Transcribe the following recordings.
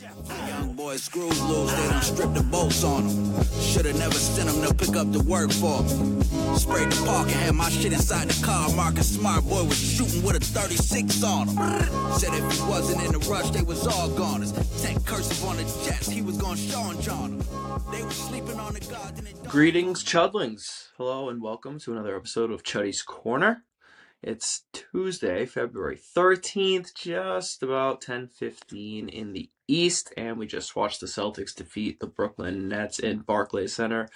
Young boy screws loose, they done strip the bolts on him. Should've never sent him to pick up the work for me. Sprayed the park and had my shit inside the car. Marcus Smart boy was shooting with a 36 on him. Said if he wasn't in a rush, they was all goners. Tech cursive on the jets, he was gonna Sean John 'em. They was sleeping on the garden. and- Greetings, Chudlings. Hello, and welcome to another episode of Chuddy's Corner. It's Tuesday, February 13th, just about 10:15 in the East, and we just watched the Celtics defeat the Brooklyn Nets in Barclays Center,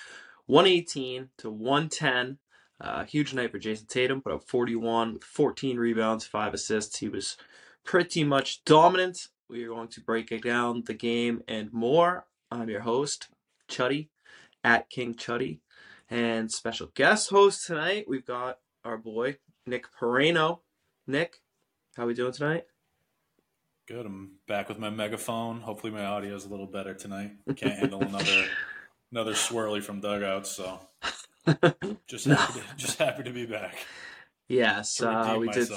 118 to 110. Uh, huge night for Jayson Tatum, put up 41 with 14 rebounds, five assists. He was pretty much dominant. We are going to break it down the game and more. I'm your host, Chuddy, at King Chuddy. And special guest host tonight, we've got our boy Nick Piraino. Nick, how we doing tonight? Good. I'm back with my megaphone. Hopefully, my audio is a little better tonight. Can't handle another another swirly from dugouts, so just happy to, just happy to be back. yes, uh, we did.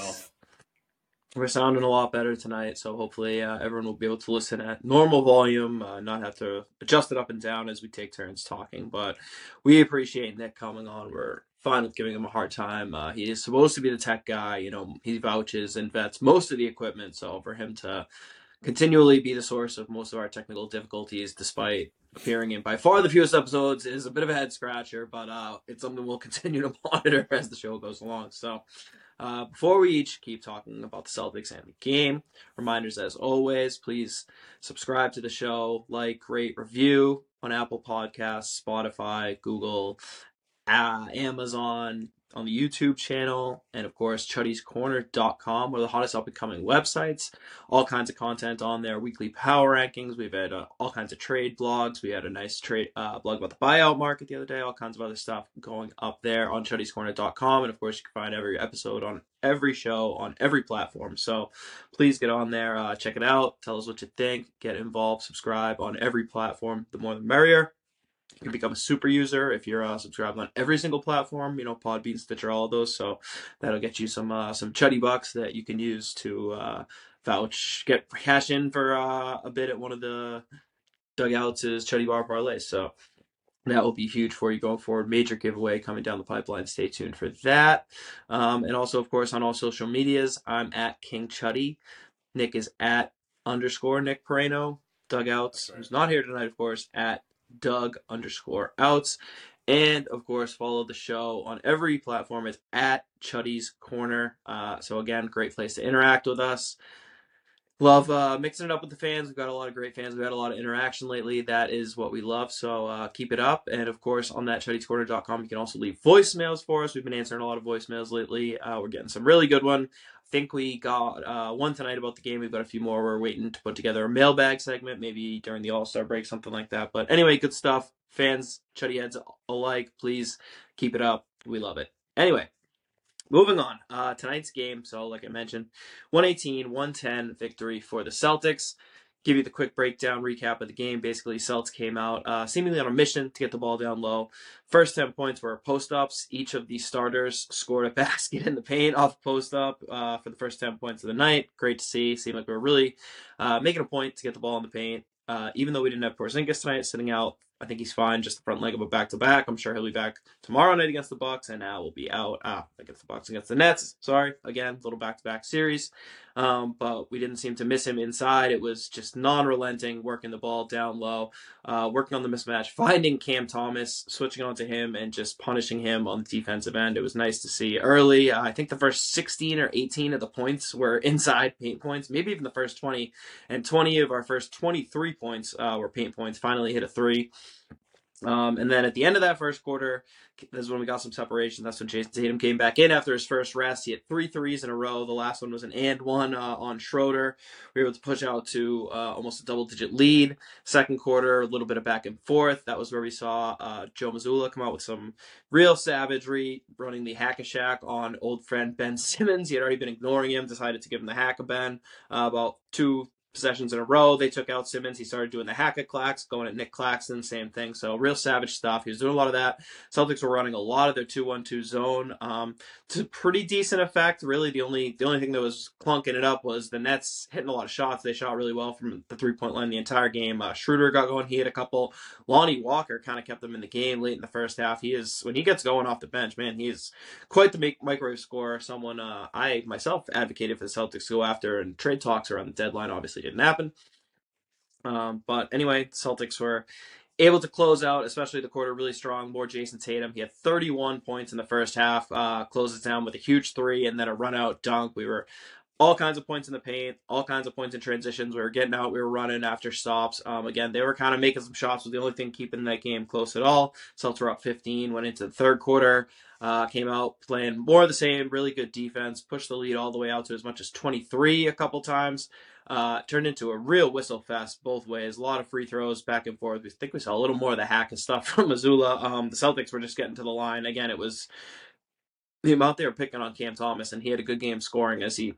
We're sounding a lot better tonight, so hopefully uh, everyone will be able to listen at normal volume, uh, not have to adjust it up and down as we take turns talking. But we appreciate Nick coming on. We're fine with giving him a hard time. Uh, he is supposed to be the tech guy. You know, he vouches and vets most of the equipment, so for him to continually be the source of most of our technical difficulties, despite appearing in by far the fewest episodes, is a bit of a head scratcher. But uh, it's something we'll continue to monitor as the show goes along. So. Uh, before we each keep talking about the Celtics and the game, reminders as always, please subscribe to the show, like, rate, review on Apple Podcasts, Spotify, Google, uh, Amazon, on the YouTube channel, and of course, chuddyscorner.com, one of the hottest up and coming websites. All kinds of content on there, weekly power rankings. We've had uh, all kinds of trade blogs. We had a nice trade uh, blog about the buyout market the other day, all kinds of other stuff going up there on chuddyscorner.com. And of course, you can find every episode on every show on every platform. So please get on there, uh, check it out, tell us what you think, get involved, subscribe on every platform. The more the merrier. You can become a super user if you're uh, subscribed on every single platform. You know, Podbean, Stitcher, all of those. So that'll get you some uh, some chuddy bucks that you can use to uh, vouch, get cash in for uh, a bit at one of the dugouts is chuddy bar parlay. So that will be huge for you going forward. Major giveaway coming down the pipeline. Stay tuned for that. Um, and also, of course, on all social medias, I'm at King Chuddy. Nick is at underscore Nick Piraino. Dugouts, right. who's not here tonight, of course, at Doug underscore outs. And of course, follow the show on every platform. It's at Chuddy's Corner. Uh, so again, great place to interact with us. Love uh, mixing it up with the fans. We've got a lot of great fans. We've had a lot of interaction lately. That is what we love. So uh, keep it up. And of course, on that chuddyscorner.com, you can also leave voicemails for us. We've been answering a lot of voicemails lately. Uh, we're getting some really good one. Think we got uh, one tonight about the game. We've got a few more. We're waiting to put together a mailbag segment, maybe during the All Star break, something like that. But anyway, good stuff. Fans, chuddy heads alike, please keep it up. We love it. Anyway, moving on. Uh, tonight's game. So, like I mentioned, 118 110 victory for the Celtics. Give you the quick breakdown recap of the game. Basically, Celtics came out uh, seemingly on a mission to get the ball down low. First 10 points were post ups. Each of the starters scored a basket in the paint off post up uh, for the first 10 points of the night. Great to see. Seemed like we were really uh, making a point to get the ball in the paint. Uh, even though we didn't have Porzingis tonight sitting out, I think he's fine. Just the front leg of a back to back. I'm sure he'll be back tomorrow night against the Bucks, and now we'll be out ah, against the Bucks against the Nets. Sorry, again, little back to back series. Um, but we didn't seem to miss him inside. It was just non-relenting, working the ball down low, uh, working on the mismatch, finding Cam Thomas, switching onto him, and just punishing him on the defensive end. It was nice to see early. Uh, I think the first 16 or 18 of the points were inside paint points, maybe even the first 20, and 20 of our first 23 points uh, were paint points. Finally hit a three. Um, and then at the end of that first quarter, this is when we got some separation. That's when Jayson Tatum came back in after his first rest. He had three threes in a row. The last one was an and one uh, on Schroeder. We were able to push out to uh, almost a double digit lead. Second quarter, a little bit of back and forth. That was where we saw uh, Joe Mazzulla come out with some real savagery, running the hack a shack on old friend Ben Simmons. He had already been ignoring him, decided to give him the hack a Ben uh, about two possessions in a row. They took out Simmons. He started doing the Hackett clacks, going at Nick Claxton, same thing. So real savage stuff. He was doing a lot of that. Celtics were running a lot of their two-one-two zone um, to pretty decent effect. Really, the only the only thing that was clunking it up was the Nets hitting a lot of shots. They shot really well from the three-point line the entire game. Uh, Schroeder got going. He hit a couple. Lonnie Walker kind of kept them in the game late in the first half. He is when he gets going off the bench, man, he is quite the microwave scorer. Someone uh, I myself advocated for the Celtics to go after, and trade talks around the deadline obviously didn't happen. Um, but anyway, Celtics were able to close out, especially the quarter, really strong. More Jayson Tatum. He had 31 points in the first half. Uh, closes down with a huge three and then a run out dunk. We were all kinds of points in the paint, all kinds of points in transitions. We were getting out, we were running after stops. Um, again, they were kind of making some shots. Was the only thing keeping that game close at all. Celtics were up 15. Went into the third quarter. Uh, came out playing more of the same, really good defense, pushed the lead all the way out to as much as 23 a couple times. Uh, turned into a real whistle fest both ways. A lot of free throws back and forth. We think we saw a little more of the hack and stuff from Mazzulla. Um, the Celtics were just getting to the line. Again, it was the amount they were picking on Cam Thomas, and he had a good game scoring as he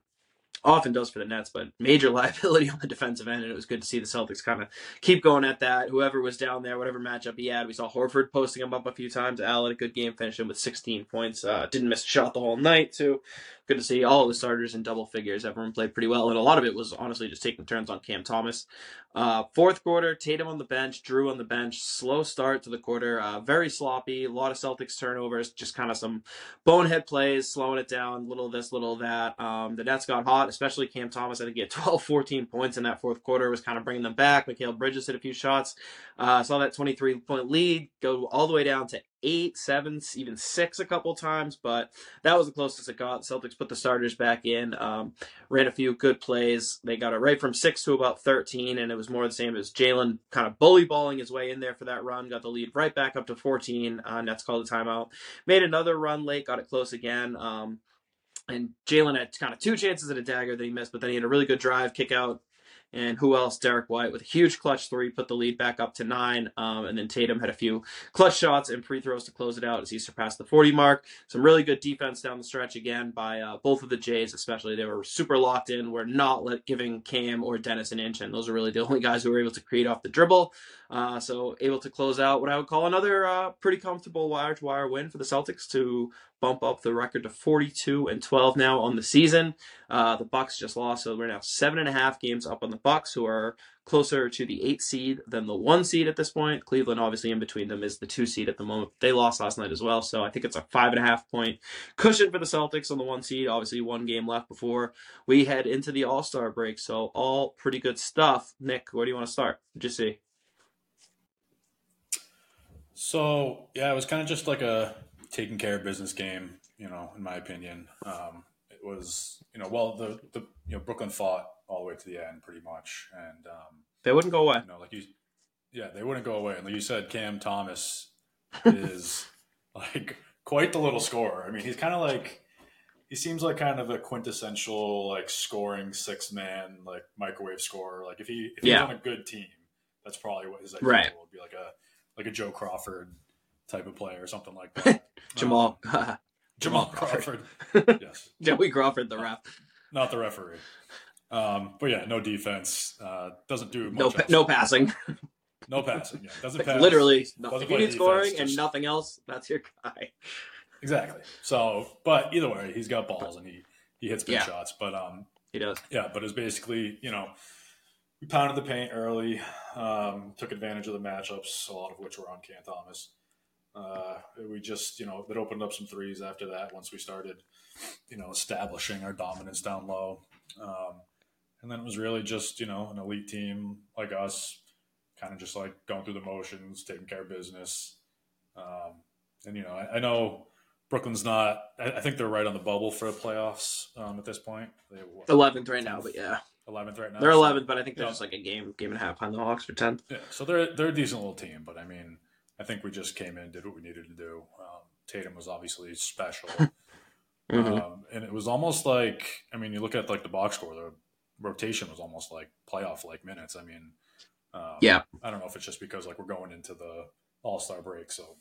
often does for the Nets, but major liability on the defensive end. And it was good to see the Celtics kind of keep going at that. Whoever was down there, whatever matchup he had, we saw Horford posting him up a few times. Al had a good game, finishing with 16 points. Uh, didn't miss a shot the whole night, too good to see all the starters in double figures. Everyone played pretty well, and a lot of it was honestly just taking turns on Cam Thomas. Uh, fourth quarter, Tatum on the bench, Jrue on the bench. Slow start to the quarter, uh, very sloppy. A lot of Celtics turnovers, just kind of some bonehead plays, slowing it down. Little this, little that. Um, the Nets got hot, especially Cam Thomas. I think he had 12, 14 points in that fourth quarter. Was kind of bringing them back. Mikal Bridges hit a few shots. Uh, saw that 23 point lead go all the way down to eight, seven, even six a couple times, but that was the closest it got. Celtics put the starters back in, um, ran a few good plays. They got it right from six to about 13, and it was more the same as Jaylen kind of bully balling his way in there for that run, got the lead right back up to 14. Uh, Nets called the timeout. Made another run late, got it close again. Um, and Jaylen had kind of two chances at a dagger that he missed, but then he had a really good drive, kick out, and who else? Derrick White with a huge clutch three, put the lead back up to nine. Um, and then Tatum had a few clutch shots and free throws to close it out as he surpassed the 40 mark. Some really good defense down the stretch again by uh, both of the Jays, especially. They were super locked in. We're not let, giving Cam or Dennis an inch, and those are really the only guys who were able to create off the dribble. Uh, so able to close out what I would call another uh, pretty comfortable wire to wire win for the Celtics to bump up the record to 42 and 12 now on the season. Uh, the Bucks just lost, so we're now seven and a half games up on the Bucks, who are closer to the eight seed than the one seed at this point. Cleveland, obviously, in between them is the two seed at the moment. They lost last night as well, so I think it's a five and a half point cushion for the Celtics on the one seed. Obviously, one game left before we head into the All Star break, so all pretty good stuff. Nick, where do you want to start? Just see. So yeah, it was kind of just like a taking care of business game, you know, in my opinion. Um, it was, you know, well, the, the, you know, Brooklyn fought all the way to the end pretty much. And, um, they wouldn't go away. You know, like you, yeah, they wouldn't go away. And like you said, Cam Thomas is like quite the little scorer. I mean, he's kind of like, he seems like kind of a quintessential like scoring six man like microwave scorer. Like if he if yeah. he's on a good team, that's probably what his idea right. would be like a like a Joe Crawford type of player or something like that. Jamal. Um, Jamal Crawford. yes. Joey Crawford, the ref. Not the referee. Um, but yeah, no defense. Uh, doesn't do no pa- no passing. no passing. Yeah, doesn't like pass. Literally, nothing. if you need scoring just... and nothing else, that's your guy. Exactly. So, but either way, he's got balls and he he hits big yeah. shots. But um, he does. Yeah, but it's basically you know we pounded the paint early, um, took advantage of the matchups, a lot of which were on Cam Thomas. Uh, we just, you know, it opened up some threes after that once we started, you know, establishing our dominance down low. Um, and then it was really just, you know, an elite team like us, kind of just like going through the motions, taking care of business. Um, and, you know, I, I, know Brooklyn's not, I, I, think they're right on the bubble for the playoffs um, at this point. They, 11th right now, but yeah. 11th right now. They're 11th, but I think they're just like a game, game and a half behind the Hawks for 10th. Yeah, so they're, they're a decent little team, but I mean, I think we just came in, did what we needed to do. Um, Tatum was obviously special, mm-hmm. um, and it was almost like I mean, you look at like the box score, the rotation was almost like playoff like minutes. I mean, um, yeah, I don't know if it's just because like we're going into the All Star break, so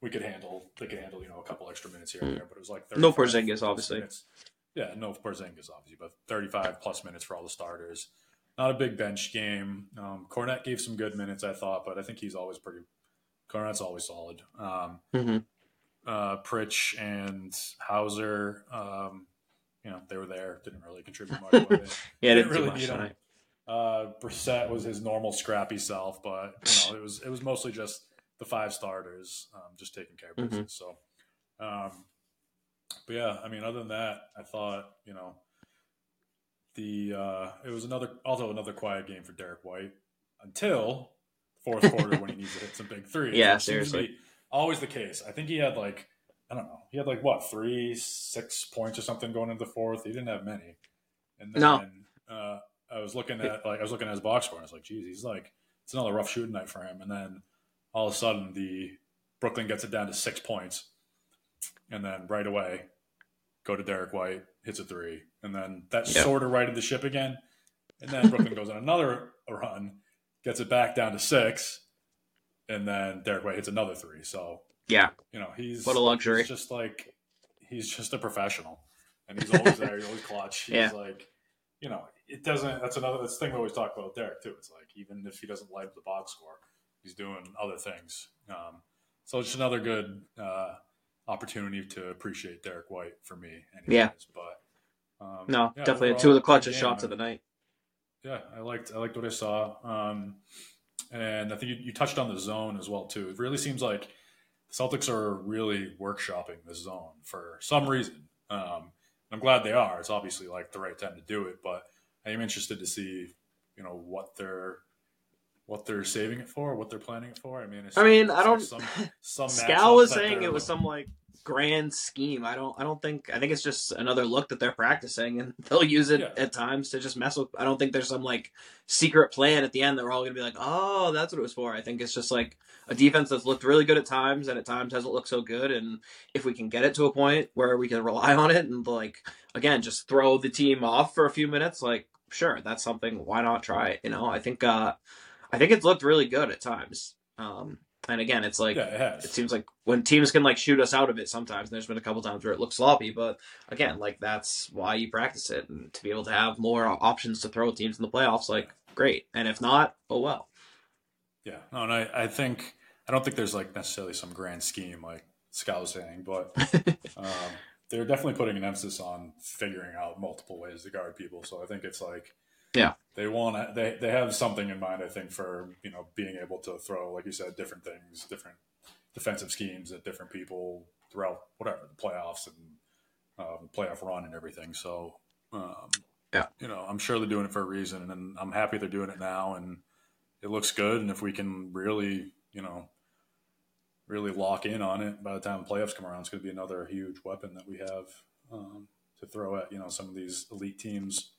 we could handle they could handle you know a couple extra minutes here and mm. there, but it was like no Porzingis obviously. Minutes. Yeah, no Porzingis obviously, but 35 plus minutes for all the starters. not a big bench game. Um, Kornet gave some good minutes, I thought, but I think he's always pretty. Kornet's always solid. Um, Mm-hmm. uh, Pritch and Hauser, um, you know, they were there. Didn't really contribute much. Yeah, Didn't didn't really need him. Uh, Brissett was his normal scrappy self, but you know, it was it was mostly just the five starters, um, just taking care of Mhm. business. So, um, but yeah, I mean, other than that, I thought you know the uh, it was another also another quiet game for Derrick White until fourth quarter when he needs to hit some big threes. Yeah, which seems to seriously. always the case. I think he had like I don't know, he had like what three, six points or something going into the fourth. He didn't have many, and then No. uh, I was looking at like I was looking at his box score and I was like, geez, he's like it's another rough shooting night for him. And then all of a sudden, the Brooklyn gets it down to six points, and then right away, go to Derrick White, hits a three, and then that sort of righted the ship again. And then Brooklyn goes on another run, gets it back down to six, and then Derrick White hits another three. So Yeah, you know he's What a luxury. He's just like he's just a professional, and he's always there. He's always clutch. He's Yeah. like, you know, it doesn't. That's another that's the thing we always talk about with Derrick too. It's like even if he doesn't light up the box score, he's doing other things. Um, so it's just another good uh, opportunity to appreciate Derrick White for me. Anyways. Yeah. but um, no, yeah, definitely overall, two of the clutchest shots of the night. Yeah, I liked I liked what I saw, um, and I think you, you touched on the zone as well too. It really seems like the Celtics are really workshopping the zone for some reason. Um, I'm glad they are. It's obviously like the right time to do it, but I am interested to see, you know, what they're what they're saving it for, what they're planning it for. I mean, it's, I mean, I don't. Some, some Scal was saying it was some like grand scheme. I don't. I don't think. I think it's just another look that they're practicing, and they'll use it Yeah. at times to just mess with. I don't think there's some like secret plan at the end that we're all gonna be like, oh, that's what it was for. I think it's just like a defense that's looked really good at times, and at times hasn't looked so good. And if we can get it to a point where we can rely on it, and like again, just throw the team off for a few minutes, like sure, that's something. Why not try it? You know, I think. uh I think it's looked really good at times. Um, and again, it's like yeah, it it seems like when teams can like shoot us out of it sometimes And there's been a couple times where it looks sloppy but again like that's why you practice it and to be able to have more options to throw teams in the playoffs like great and if not oh well Yeah, no, and I, I think I don't think there's like necessarily some grand scheme like Scal was saying, but um, they're definitely putting an emphasis on figuring out multiple ways to guard people. So I think it's like, Yeah. they want to they they have something in mind. I think for you know being able to throw like you said different things, different defensive schemes at different people throughout whatever the playoffs and um, playoff run and everything. So um, Yeah. you know I'm sure they're doing it for a reason, and I'm happy they're doing it now, and it looks good. And if we can really you know really lock in on it by the time the playoffs come around, it's going to be another huge weapon that we have um, to throw at you know some of these elite teams.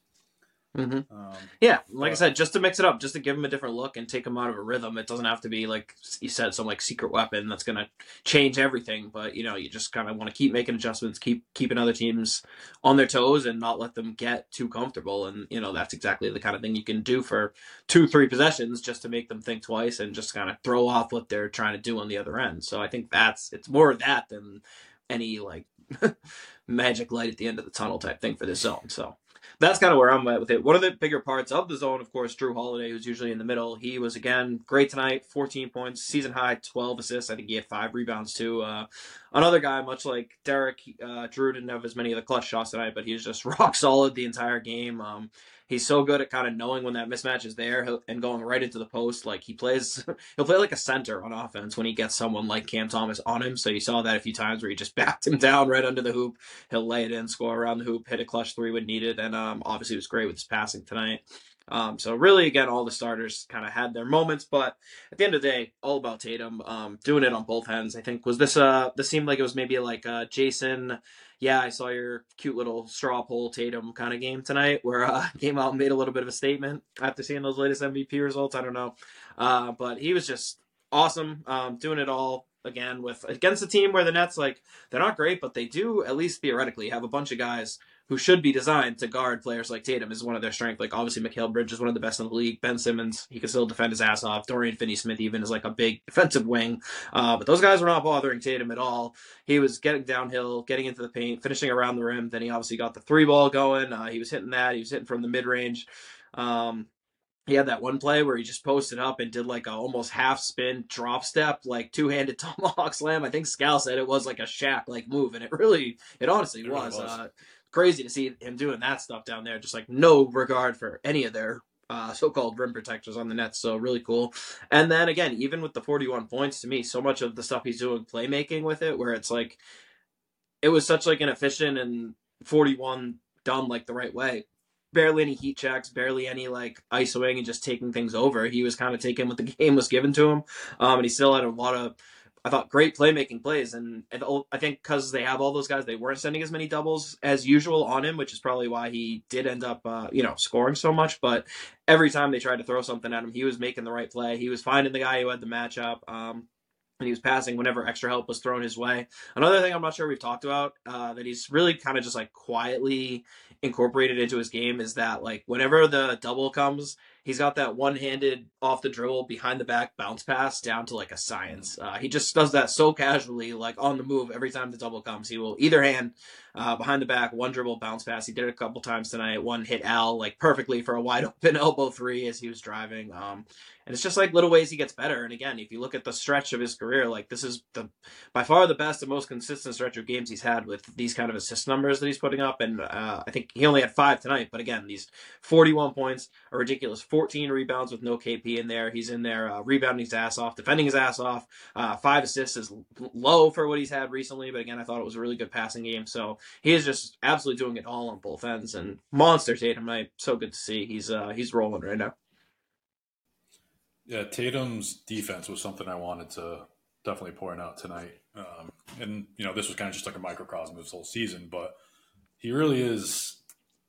Mm-hmm. Um, yeah like i said just to mix it up just to give them a different look and take them out of a rhythm. It doesn't have to be like you said some like secret weapon that's going to change everything but you know you just kind of want to keep making adjustments keep keeping other teams on their toes and not let them get too comfortable and you know that's exactly the kind of thing you can do for two three possessions just to make them think twice and just kind of throw off what they're trying to do on the other end. So i think that's it's more of that than any like magic light at the end of the tunnel type thing for this zone so that's kind of where I'm at with it. One of the bigger parts of the zone, of course, Jrue Holiday, who's usually in the middle. He was again great tonight, 14 points, season high, 12 assists. I think he had five rebounds too. Uh, another guy, much like Derrick, uh, Jrue didn't have as many of the clutch shots tonight, but he was just rock solid the entire game. Um, he's so good at kind of knowing when that mismatch is there and going right into the post. Like he plays, he'll play like a center on offense when he gets someone like Cam Thomas on him. So you saw that a few times where he just backed him down right under the hoop. He'll lay it in, score around the hoop, hit a clutch three when needed, and um, obviously was great with his passing tonight. Um, so really, again, all the starters kind of had their moments, but at the end of the day, all about Tatum, um, doing it on both ends. I think was this uh, this seemed like it was maybe like uh, Jayson. Yeah, I saw your cute little straw poll Tatum kind of game tonight, where uh, came out and made a little bit of a statement after seeing those latest MVP results. I don't know, uh, but he was just awesome, um, doing it all again with against a team where the Nets like they're not great, but they do at least theoretically have a bunch of guys who should be designed to guard players like Tatum is one of their strengths. Like obviously Mikal Bridge is one of the best in the league. Ben Simmons, he can still defend his ass off. Dorian Finney-Smith even is like a big defensive wing. Uh, but those guys were not bothering Tatum at all. He was getting downhill, getting into the paint, finishing around the rim. Then he obviously got the three ball going. Uh, he was hitting that. He was hitting from the mid range. Um, he had that one play where he just posted up and did like a almost half spin drop step, like two handed tomahawk slam. I think Scal said it was like a Shaq like move, and it really, it honestly It was. really was. Uh, crazy to see him doing that stuff down there, just like no regard for any of their uh, so-called rim protectors on the net. So really cool. And then again, even with the 41 points, to me, so much of the stuff he's doing playmaking with it, where it's like it was such like an efficient and 41 done like the right way. Barely any heat checks, barely any like isoing and just taking things over. He was kind of taking what the game was given to him, um, and he still had a lot of, I thought, great playmaking plays. And I think because they have all those guys, they weren't sending as many doubles as usual on him, which is probably why he did end up, uh, you know, scoring so much. But every time they tried to throw something at him, he was making the right play. He was finding the guy who had the matchup. Um, and he was passing whenever extra help was thrown his way. Another thing I'm not sure we've talked about uh, that he's really kind of just like quietly incorporated into his game is that like whenever the double comes, he's got that one-handed off the dribble behind the back bounce pass down to like a science. Uh, he just does that so casually, like on the move every time the double comes. He will either hand uh, behind the back one dribble bounce pass. He did it a couple times tonight. One hit Al like perfectly for a wide open elbow three as he was driving. Um, and it's just like little ways he gets better. And again, if you look at the stretch of his career, like this is the by far the best and most consistent stretch of games he's had with these kind of assist numbers that he's putting up. And uh, I think he only had five tonight, but again, these 41 points, a ridiculous 14 rebounds with no KP in there. He's in there uh, rebounding his ass off, defending his ass off. Uh, five assists is low for what he's had recently, but again, I thought it was a really good passing game. So he is just absolutely doing it all on both ends and monster Tatum. I so good to see. He's uh, he's rolling right now. Yeah, Tatum's defense was something I wanted to definitely point out tonight. Um, and, you know, this was kind of just like a microcosm of his whole season, but he really is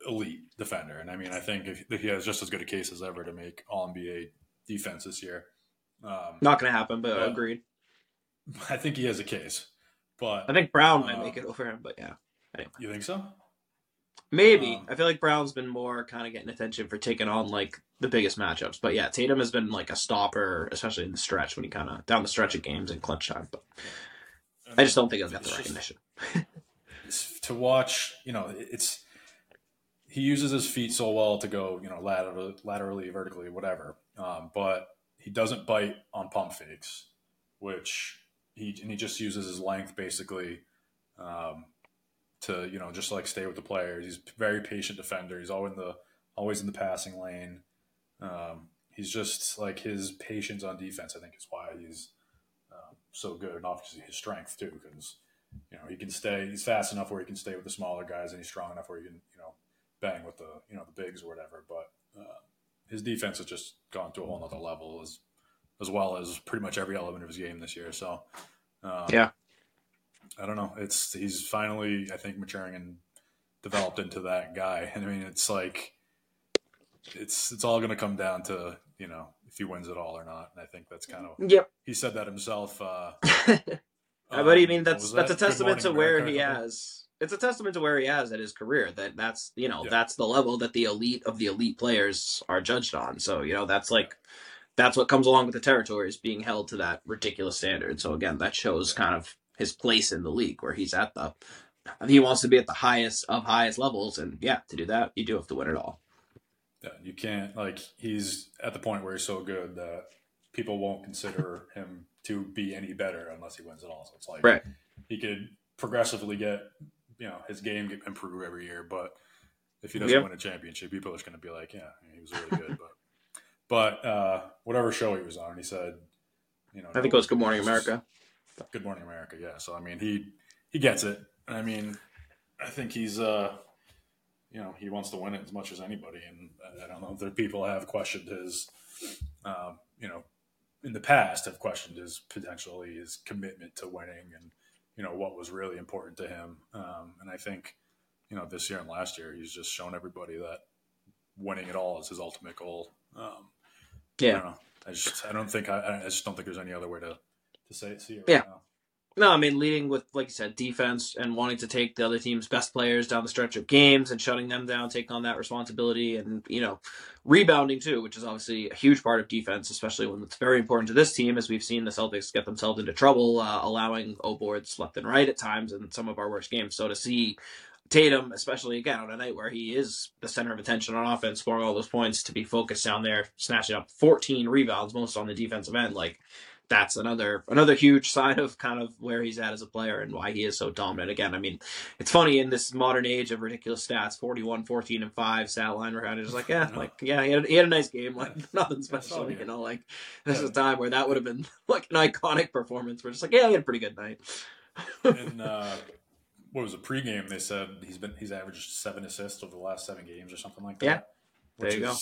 elite defender. And I mean, I think if, he has just as good a case as ever to make All NBA defense this year. Um, Not going to happen, but Yeah. agreed. I think he has a case. But I think Brown might Uh, make it over him, but yeah. you think so? Maybe. Um, I feel like Brown's been more kind of getting attention for taking on like the biggest matchups. But yeah, Tatum has been like a stopper, especially in the stretch when he kind of down the stretch of games in clutch time. But I just don't think he's get the just- recognition. to watch, you know, it's he uses his feet so well to go, you know, laterally, laterally vertically, whatever. Um, but he doesn't bite on pump fakes, which he and he just uses his length basically um, to, you know, just like stay with the players. He's a very patient defender. He's always in the always in the passing lane. Um, he's just like his patience on defense. I think is why he's um, so good, and obviously his strength too, because you know he can stay. He's fast enough where he can stay with the smaller guys, and he's strong enough where he can you know bang with the you know the bigs or whatever. But uh, his defense has just gone to a whole nother level as as well as pretty much every element of his game this year. So um, Yeah. I don't know. It's he's finally I think maturing and developed into that guy. And I mean, it's like it's it's all going to come down to you know if he wins it all or not. And I think that's kind of Yep. he said that himself. Uh, but I um, mean that's that's a that? Good testament to Morning where America he or something? has. It's a testament to where he has at his career. That that's you know Yeah. that's the level that the elite of the elite players are judged on. So you know that's like that's what comes along with the territory is being held to that ridiculous standard. So again, that shows kind of his place in the league where he's at the. He wants to be at the highest of highest levels, and yeah, to do that, you do have to win it all. Yeah, you can't like he's at the point where he's so good that people won't consider him to be any better unless he wins it all. So it's like Right. he could progressively get you know his game get improve every year, but if he doesn't Yep. win a championship, people are just going to be like, yeah, he was really good. but but uh, whatever show he was on, he said, you know, I think it was Good Morning America. Good Morning America. Yeah. So I mean, he he gets it. I mean, I think he's uh, you know, he wants to win it as much as anybody, and I don't know if there people have questioned his, um, you know, in the past have questioned his potentially his commitment to winning and you know what was really important to him. Um, and I think you know this year and last year he's just shown everybody that winning it all is his ultimate goal. Um, I Yeah. don't know. I just I don't think I, I just don't think there's any other way to to say it. See it right Yeah. now. No, I mean leading with like you said, defense and wanting to take the other team's best players down the stretch of games and shutting them down, taking on that responsibility, and you know, rebounding too, which is obviously a huge part of defense, especially when it's very important to this team, as we've seen the Celtics get themselves into trouble, uh, allowing O boards left and right at times in some of our worst games. So to see Tatum, especially again on a night where he is the center of attention on offense, scoring all those points, to be focused down there, snatching up 14 rebounds, most on the defensive end, like that's another another huge sign of kind of where he's at as a player and why he is so dominant. Again, I mean, it's funny in this modern age of ridiculous stats, 41, 14, and 5 stat line, we're kind of just like, yeah, like, yeah, he had, he had a nice game, like, nothing special, you know, like, this is a time where that would have been like an iconic performance. We're just like, yeah, he had a pretty good night. and, uh, what was a pregame? They said he's been he's averaged seven assists over the last seven games or something like that. Yeah, there you go.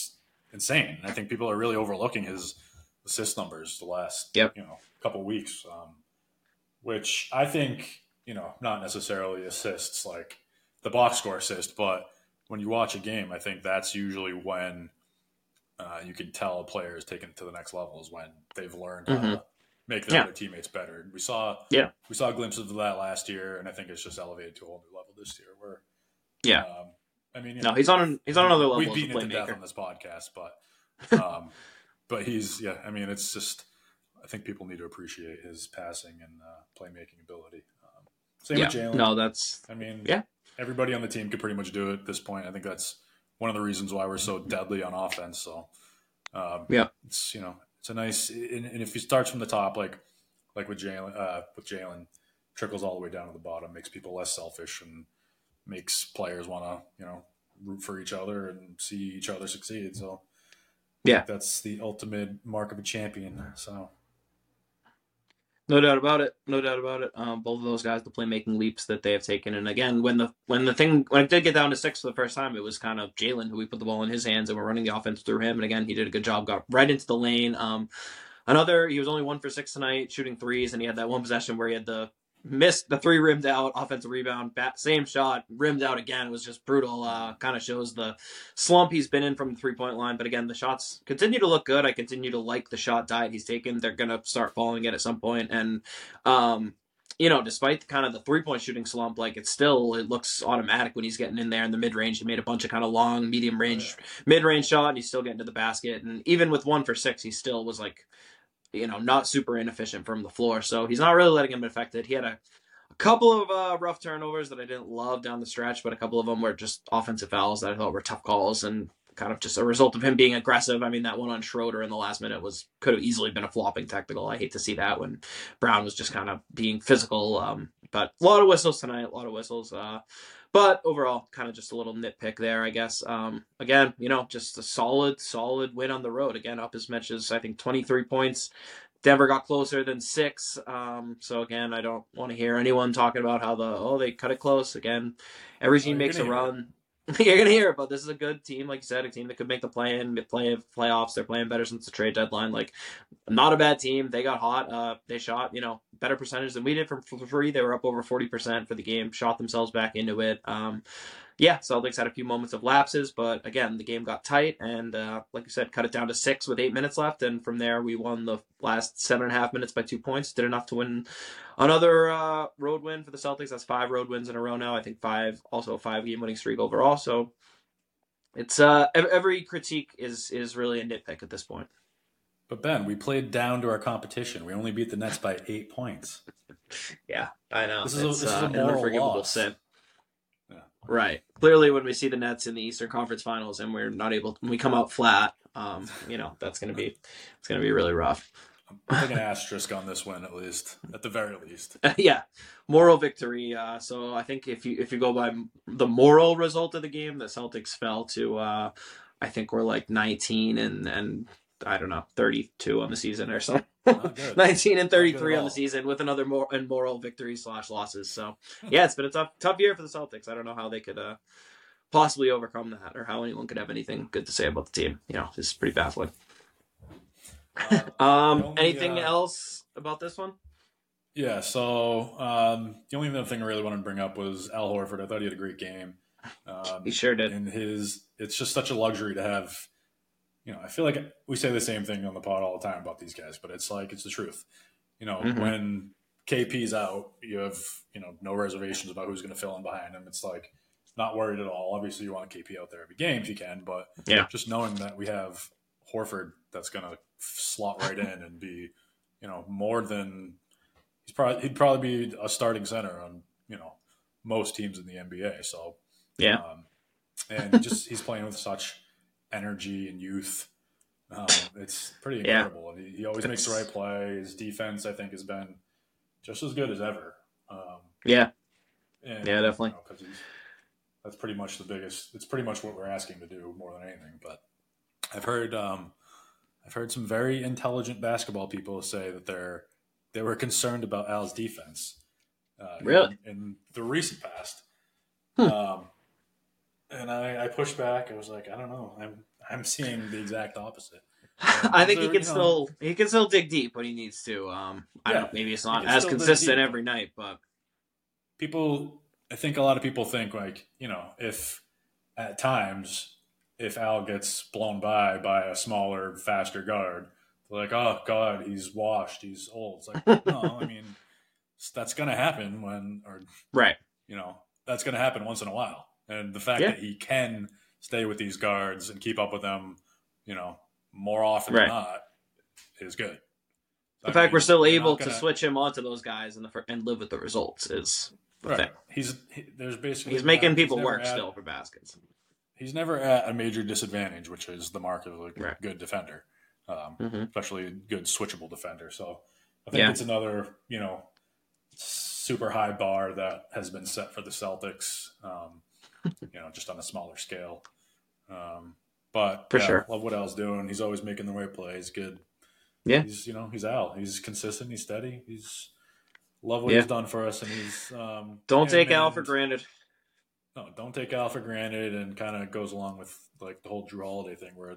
Insane. I think people are really overlooking his assist numbers the last yep. you know couple weeks, um, which I think you know not necessarily assists like the box score assist, but when you watch a game, I think that's usually when uh, you can tell a player is taken to the next level is when they've learned mm-hmm. how to make their yeah. teammates better. We saw yeah we saw glimpses of that last year, and I think it's just elevated to a whole new level this year. Where yeah, um, I mean, no, know, he's on he's on another level. We've beaten it to death on this podcast, but um, but he's yeah. I mean, it's just I think people need to appreciate his passing and uh, playmaking ability. Um, same yeah. with Jaylen. No, that's I mean, yeah. Everybody on the team could pretty much do it at this point. I think that's one of the reasons why we're so deadly on offense. So um, yeah, it's you know it's a nice and, and if he starts from the top like like with Jaylen uh, with Jaylen trickles all the way down to the bottom, makes people less selfish and makes players want to you know root for each other and see each other succeed. So yeah, that's the ultimate mark of a champion. So. No doubt about it. No doubt about it. Um, both of those guys, the playmaking leaps that they have taken, and again, when the when the thing when it did get down to six for the first time, it was kind of Jaylen who we put the ball in his hands, and we're running the offense through him. And again, he did a good job, got right into the lane. Um, another, he was only one for six tonight, shooting threes, and he had that one possession where he had the missed the three rimmed out offensive rebound bat, same shot rimmed out again it was just brutal uh, kind of shows the slump he's been in from the three point line but again the shots continue to look good i continue to like the shot diet he's taken they're gonna start following it at some point and um you know, despite kind of the three point shooting slump, like it's still it looks automatic when he's getting in there in the mid range. He made a bunch of kind of long, medium range, yeah. mid range shot, and he's still getting to the basket. And even with one for six, he still was like you know, not super inefficient from the floor. So he's not really letting him affect it. He had a, a couple of uh, rough turnovers that I didn't love down the stretch, but a couple of them were just offensive fouls that I thought were tough calls and kind of just a result of him being aggressive. I mean, that one on Schroeder in the last minute was could have easily been a flopping technical. I hate to see that when Brown was just kind of being physical. Um, but a lot of whistles tonight, a lot of whistles. Uh, but overall, kind of just a little nitpick there, I guess. Um, again, you know, just a solid, solid win on the road. Again, up as much as I think 23 points. Denver got closer than six. Um, so again, I don't want to hear anyone talking about how the oh they cut it close. Again, every team oh, makes a run. you're gonna hear but this is a good team, like you said, a team that could make the play in, play playoffs. They're playing better since the trade deadline. Like, not a bad team. They got hot. Uh, they shot, you know, better percentage than we did from free. They were up over forty percent for the game. Shot themselves back into it. Um, yeah, Celtics had a few moments of lapses, but again, the game got tight, and uh, like I said, cut it down to six with eight minutes left, and from there we won the last seven and a half minutes by two points. Did enough to win another uh, road win for the Celtics. That's five road wins in a row now. I think five, also a five game winning streak overall. So it's uh, every critique is is really a nitpick at this point. But Ben, we played down to our competition. We only beat the Nets by eight points. yeah, I know. This is, it's, a, this uh, is a moral loss. sin. Right. Clearly, when we see the Nets in the Eastern Conference Finals and we're not able, to, we come out flat, um, you know, that's going to be, it's going to be really rough. I'm an asterisk on this win at least, at the very least. yeah, moral victory. Uh, so I think if you if you go by the moral result of the game, the Celtics fell to, uh, I think we're like 19 and and I don't know 32 on the season or something. 19 and 33 on the season with another more and moral victory slash losses. So yeah, it's been a tough tough year for the Celtics. I don't know how they could uh, possibly overcome that or how anyone could have anything good to say about the team. You know, it's pretty baffling. Uh, um, only, anything uh, else about this one? Yeah, so um, the only other thing I really wanted to bring up was Al Horford. I thought he had a great game. Um, he sure did. And his, it's just such a luxury to have you know, I feel like we say the same thing on the pod all the time about these guys, but it's like it's the truth. You know, mm-hmm. when KP's out, you have you know no reservations about who's going to fill in behind him. It's like not worried at all. Obviously, you want KP out there every game if you can, but yeah, just knowing that we have Horford that's going to slot right in and be, you know, more than he's probably he'd probably be a starting center on you know most teams in the NBA. So Yeah. um, and just he's playing with such energy and youth. Um, it's pretty incredible. And he, he always makes the right play. His defense, I think, has been just as good as ever. Um, Yeah. and, Yeah, definitely. you know, that's pretty much the biggest. It's pretty much what we're asking to do more than anything. But I've heard, um, I've heard some very intelligent basketball people say that they're they were concerned about Al's defense. Uh, in- Really? in, the recent past. Hmm. Um, and I, I pushed back. I was like, I don't know. I'm I'm seeing the exact opposite. I think he can you know- still he can still dig deep when he needs to. Um, I Yeah, don't. Maybe it's not as consistent every night, but people i think a lot of people think like you know if at times if al gets blown by by a smaller faster guard they're like oh god he's washed he's old it's like no i mean that's gonna happen when or right. you know that's gonna happen once in a while and the fact Yeah. that he can stay with these guards and keep up with them you know more often Right. than not is good The I fact mean, we're still able not to gonna- switch him onto those guys and the and live with the results is the right thing. he's he, there's basically He's making he's people never work at- still for baskets. he's never at a major disadvantage, which is the mark of a Right. good defender, um, Mhm. especially a good switchable defender. So I think Yeah. it's another, you know, super high bar that has been set for the Celtics, um, you know, just on a smaller scale. Um, but For yeah, sure. love what Al's doing. He's always making the right plays. Good. Yeah. He's, you know, he's Al. He's consistent. He's steady. He's love what Yeah. he's done for us. And he's, um, Don't take Al for granted. no, don't take Al for granted, and kind of goes along with like the whole Jrue Holiday thing, where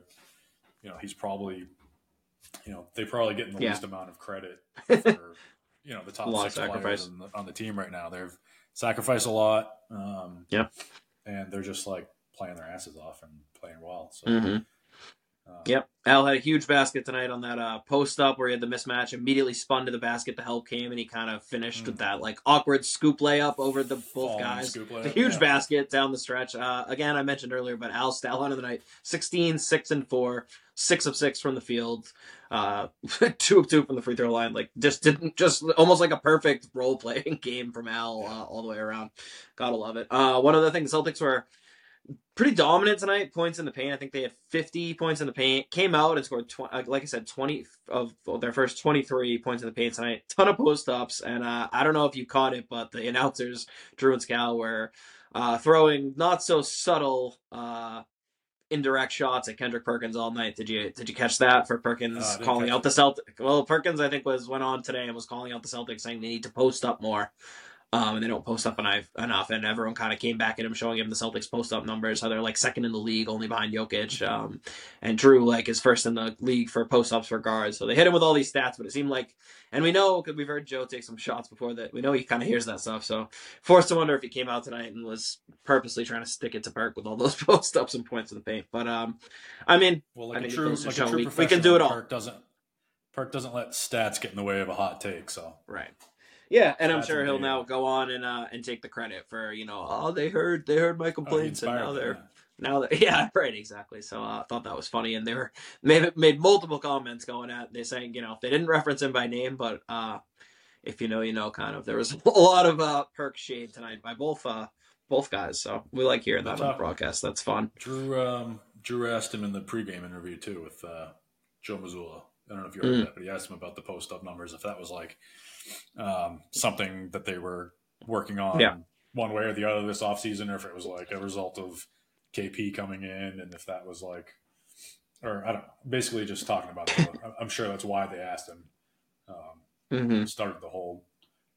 you know he's probably, you know, they probably getting the Yeah. least amount of credit for you know the top A lot of six sacrifice. players on the, on the team right now. They've sacrificed a lot, um, Yep. And they're just like playing their asses off and playing well. So, Mhm. Um, Yep. Al had a huge basket tonight on that uh, post up where he had the mismatch. Immediately spun to the basket. The help came, and he kind of finished Mm. with that like awkward scoop layup over the both falling guys. It's huge yeah. basket down the stretch. Uh, again, I mentioned earlier, but Al's stat line of the night 16, 6 and 4, 6 of 6 from the field, uh, 2 of 2 from the free throw line. Like, just didn't, just almost like a perfect role playing game from Al uh, all the way around. Gotta love it. Uh, one of the things, Celtics were pretty dominant tonight. Points in the paint. I think they had 50 points in the paint. Came out and scored, tw- uh, like I said, 20 of their first 23 points in the paint tonight. Ton of post ups. And uh, I don't know if you caught it, but the announcers, Drew and Scal, were uh, throwing not so subtle uh, indirect shots at Kendrick Perkins all night. Did you did you catch that for Perkins Uh, calling out the Celtics? Well, Perkins I think was went on today and was calling out the Celtics saying they need to post up more. Um, and they don't post up enough, enough, and everyone kind of came back at him, showing him the Celtics post up numbers, how they're like second in the league, only behind Jokic. Um, and Jrue like is first in the league for post ups for guards. So they hit him with all these stats, but it seemed like, and we know because we've heard Joe take some shots before that, we know he kind of hears that stuff. So forced to wonder if he came out tonight and was purposely trying to stick it to Perk with all those post ups and points in the paint. But um, I mean, Well, I like a true, like a true we- we can do it all. Perk doesn't Perk doesn't let stats get in the way of a hot take. So Right. Yeah, and I'm That's sure he'll amazing. now go on and uh and take the credit for you know oh they heard they heard my oh, complaints and now they're now that yeah right exactly. So uh, I thought that was funny and they were made made multiple comments going at they saying you know they didn't reference him by name but uh if you know you know kind of there was a lot of uh perk shade tonight by both uh both guys so we like hearing that on the broadcast that's fun. Drew um, Drew asked him in the pregame interview too with uh, Joe Mazzulla. I don't know if you heard Mm. that, but he asked him about the post up numbers. If that was like um, something that they were working on Yeah. one way or the other this offseason, or if it was like a result of KP coming in, and if that was like, or I don't know, basically just talking about it. I'm- I'm sure that's why they asked him. Um, mm-hmm. started the whole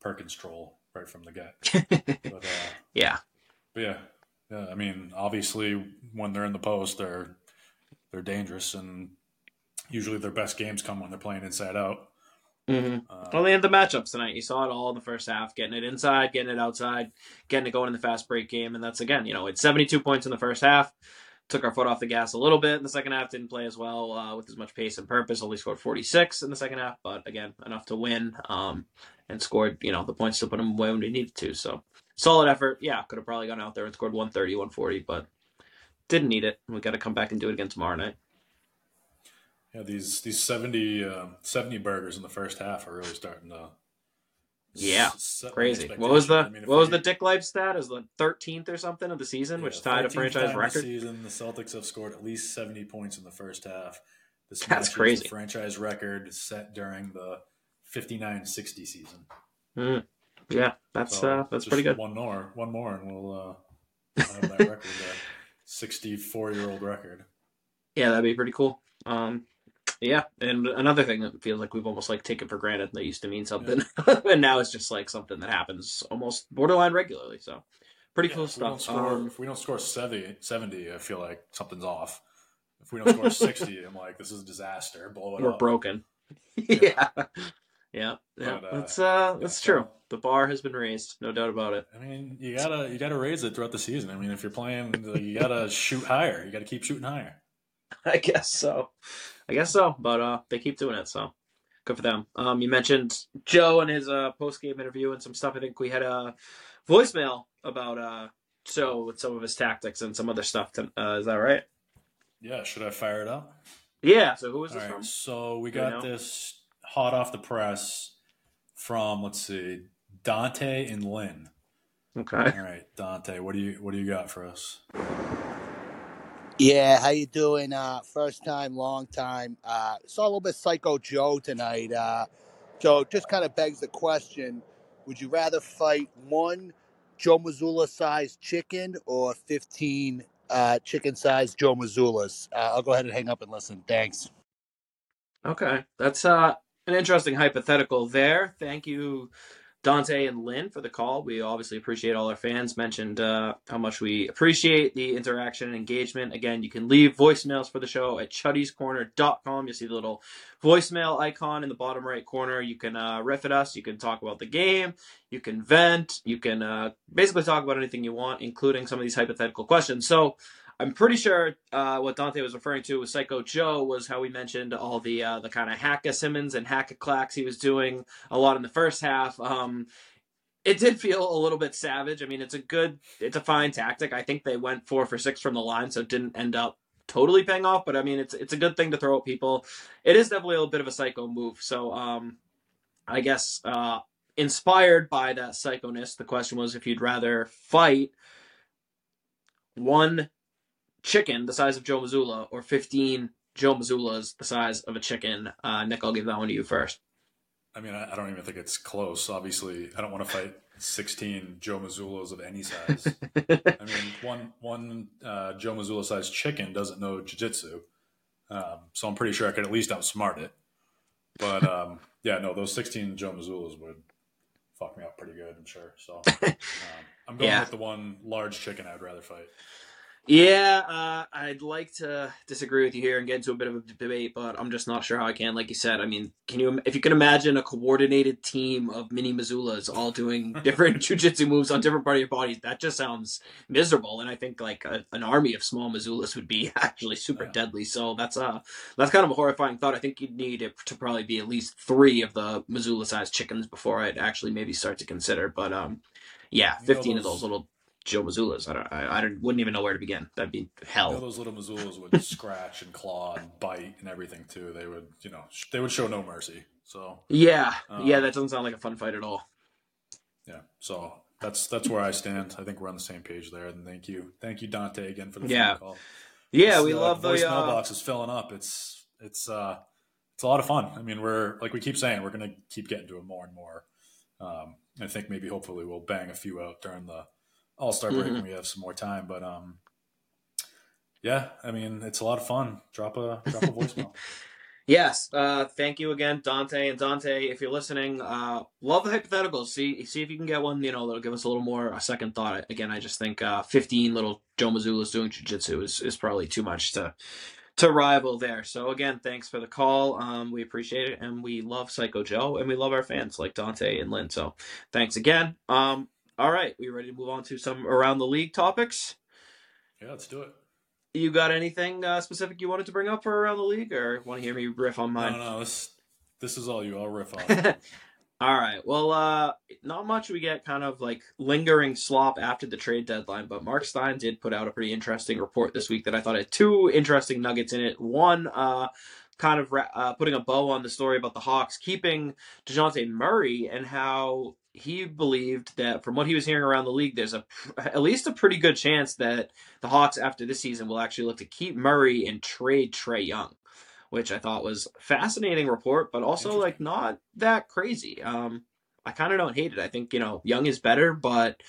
Perkins troll right from the get. But, uh, yeah but yeah, yeah. I mean, obviously, when they're in the post, they're they're dangerous, and usually their best games come when they're playing inside out. mm-hmm. Uh, Well, they had the matchups tonight. You saw it all in the first half, getting it inside, getting it outside, getting it going in the fast break game. And that's, again, you know, it's 72 points in the first half. Took our foot off the gas a little bit in the second half. Didn't play as well uh, with as much pace and purpose. Only scored 46 in the second half, but again, enough to win um, and scored, you know, the points to put them away when we needed to. So solid effort. Yeah, could have probably gone out there and scored 130, 140, but didn't need it. We got to come back and do it again tomorrow night. Yeah, these these 70, uh, 70 burgers in the first half are really starting to Yeah, crazy. What was the. I mean, what was we- the Dick Life stat? Is the thirteenth or something of the season, which tied a franchise record? Season, the Celtics have scored at least 70 points in the first half. This That's crazy. Franchise record set during the 59-60 season. Mm. Yeah, that's So, uh, that's pretty good. One more, one more, and we'll uh, have that record, that 64-year-old record. Yeah, that'd be pretty cool. Um, yeah, and another thing that feels like we've almost like taken for granted that used to mean something, and now it's just like something that happens almost borderline regularly. So, pretty Yeah, cool if we don't stuff. score, Um, if we don't score 70, 70, I feel like something's off. If we don't score 60, I'm like, this is a disaster. Blow it we're up. broken. yeah, yeah, yeah. But, uh, that's uh, that's true. The bar has been raised, no doubt about it. I mean, you gotta you gotta raise it throughout the season. I mean, if you're playing, you gotta shoot higher. You gotta keep shooting higher. I guess so. I guess so. But uh, they keep doing it, so good for them. Um, you mentioned Joe and his uh post game interview and some stuff. I think we had a voicemail about uh Joe with some of his tactics and some other stuff. To, uh, is that right? Yeah, should I fire it up? Yeah. So who was this right, from? so we Do you got know? this hot off the press from let's see, Dante and Lynn. Okay. All right, Dante, what do you what do you got for us? Yeah, how you doing? Uh, first time, long time. Uh, saw a little bit Psycho Joe tonight. Uh, Joe just kind of begs the question: Would you rather fight one Joe Mazzulla sized chicken or fifteen uh, chicken sized Joe Mazzullas? Uh, I'll go ahead and hang up and listen. Thanks. Okay. That's uh an interesting hypothetical there. Thank you, Dante and Lynn, for the call. We obviously appreciate all our fans. Mentioned uh, how much we appreciate the interaction and engagement. Again, you can leave voicemails for the show at chuddyscorner.com. You'll see the little voicemail icon in the bottom right corner. You can uh, riff at us. You can talk about the game. You can vent. You can uh, basically talk about anything you want, including some of these hypothetical questions. So, I'm pretty sure uh, what Dante was referring to with Psycho Joe was how we mentioned all the uh, the kind of hacka Simmons and hacka clacks he was doing a lot in the first half. Um, it did feel a little bit savage. I mean, it's a good, it's a fine tactic. I think they went four for six from the line, so it didn't end up totally paying off. But I mean, it's it's a good thing to throw at people. It is definitely a little bit of a psycho move. So um, I guess uh, inspired by that psychoness, the question was if you'd rather fight one chicken the size of Joe Mazzulla or 15 Joe Mazzullas the size of a chicken. Uh, Nick, I'll give that one to you first. I mean, I, I don't even think it's close. Obviously, I don't want to fight 16 Joe Mazzullas of any size. I mean, one one uh, Joe Mazzulla sized chicken doesn't know jujitsu, um, so I'm pretty sure I could at least outsmart it. But um, yeah, no, those 16 Joe Mazzullas would fuck me up pretty good. I'm sure. So um, I'm going Yeah. with the one large chicken I'd rather fight. Yeah, uh, I'd like to disagree with you here and get into a bit of a debate, but I'm just not sure how I can. Like you said, I mean, can you, if you can imagine a coordinated team of mini Mazzullas all doing different jujitsu moves on different part of your body, that just sounds miserable. And I think like a, an army of small Mazzullas would be actually super Yeah. deadly. So that's uh that's kind of a horrifying thought. I think you'd need it to probably be at least three of the Mazzulla-sized chickens before I'd actually maybe start to consider. But um, yeah, You know 15 of those- those little Joe Mazzullas. I don't, I, I don't, wouldn't even know where to begin. That'd be You hell. know, those little Mazzullas would scratch and claw and bite and everything too. They would, you know, sh- they would show no mercy. So Yeah, Um, yeah, that doesn't sound like a fun fight at all. yeah, so that's that's where I stand. I think we're on the same page there. And thank you, thank you, Dante, again for the Yeah. phone call. Yeah, This, we uh, love the. voicemail Uh, box is filling up. It's it's uh it's a lot of fun. I mean, we're like we keep saying we're gonna keep getting to it more and more. Um, I think maybe hopefully we'll bang a few out during the All Star break Mhm. when we have some more time. But um, yeah, I mean it's a lot of fun. Drop a drop a voicemail. yes, uh, thank you again, Dante and Dante. If you're listening, uh, love the hypotheticals. See, see if you can get one. You know, that'll give us a little more a second thought. Again, I just think uh, 15 little Joe Mazzullas doing jujitsu is is probably too much to to rival there. So again, thanks for the call. Um, we appreciate it, and we love Psycho Joe, and we love our fans like Dante and Lynn. So thanks again. Um, all right, we ready to move on to some around the league topics? yeah, let's do it. You got anything uh, specific you wanted to bring up for around the league, or want to hear me riff on mine? no, no, this this is all you. I'll riff on. All right. Well, uh, not much. We get kind of like lingering slop after the trade deadline, but Marc Stein did put out a pretty interesting report this week that I thought had two interesting nuggets in it. One, uh, kind of ra- uh, putting a bow on the story about the Hawks keeping Dejounte Murray and how he believed that from what he was hearing around the league, there's a at least a pretty good chance that the Hawks after this season will actually look to keep Murray and trade Trae Young, which I thought was fascinating report, but also like not that crazy. Um, I kind of don't hate it. I think you know Young is better, but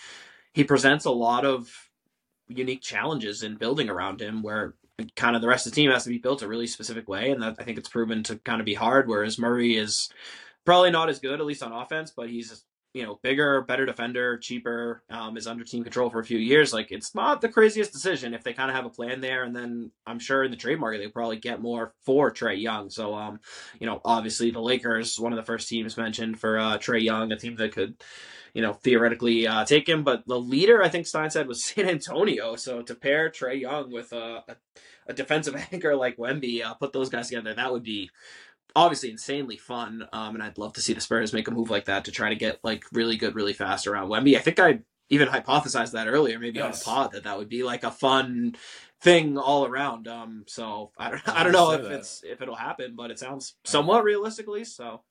he presents a lot of unique challenges in building around him where kind of the rest of the team has to be built a really specific way and that I think it's proven to kind of be hard whereas Murray is probably not as good at least on offense but he's you know, bigger, better defender, cheaper, um, is under team control for a few years. Like, it's not the craziest decision if they kind of have a plan there. And then I'm sure in the trade market, they probably get more for Trae Young. So, um, you know, obviously the Lakers, one of the first teams mentioned for uh, Trae Young, a team that could, you know, theoretically uh, take him. But the leader, I think Stein said, was San Antonio. So to pair Trae Young with a, a, a defensive anchor like Wemby, uh, put those guys together, that would be obviously insanely fun. Um, and I'd love to see the Spurs make a move like that to try to get like really good, really fast around Wemby. I think I even hypothesized that earlier, maybe yes. on a pod, that that would be like a fun thing all around. Um, so I don't, I don't know if that. it's if it'll happen, but it sounds somewhat realistically. So